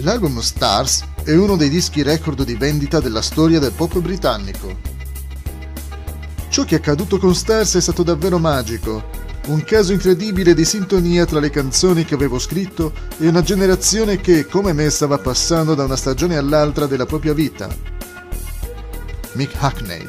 L'album Stars è uno dei dischi record di vendita della storia del pop britannico. Ciò che è accaduto con Stars è stato davvero magico, un caso incredibile di sintonia tra le canzoni che avevo scritto e una generazione che, come me, stava passando da una stagione all'altra della propria vita. Mick Hackney